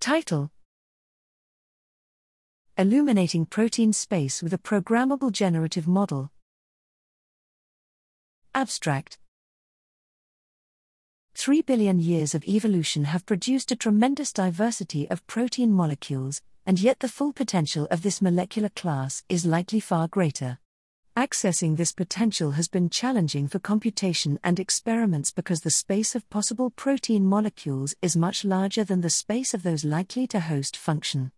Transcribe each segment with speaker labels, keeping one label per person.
Speaker 1: Title Illuminating Protein Space with a Programmable Generative Model. Abstract 3 billion years of evolution have produced a tremendous diversity of protein molecules, and yet the full potential of this molecular class is likely far greater. Accessing this potential has been challenging for computation and experiments because the space of possible protein molecules is much larger than the space of those likely to host function.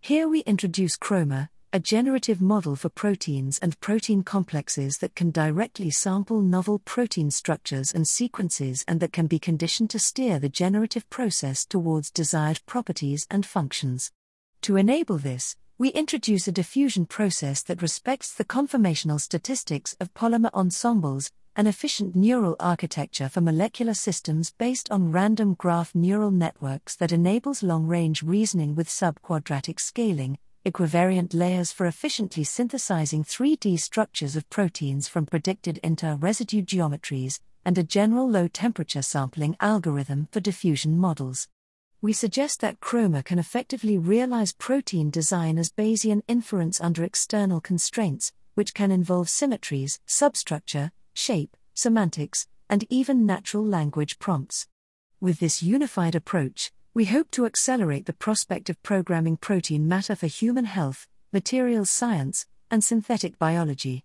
Speaker 1: Here we introduce Chroma, a generative model for proteins and protein complexes that can directly sample novel protein structures and sequences and that can be conditioned to steer the generative process towards desired properties and functions. To enable this, we introduce a diffusion process that respects the conformational statistics of polymer ensembles, an efficient neural architecture for molecular systems based on random graph neural networks that enables long range reasoning with subquadratic scaling, equivariant layers for efficiently synthesizing 3D structures of proteins from predicted inter residue geometries, and a general low temperature sampling algorithm for diffusion models. We suggest that Chroma can effectively realize protein design as Bayesian inference under external constraints, which can involve symmetries, substructure, shape, semantics, and even natural language prompts. With this unified approach, we hope to accelerate the prospect of programming protein matter for human health, materials science, and synthetic biology.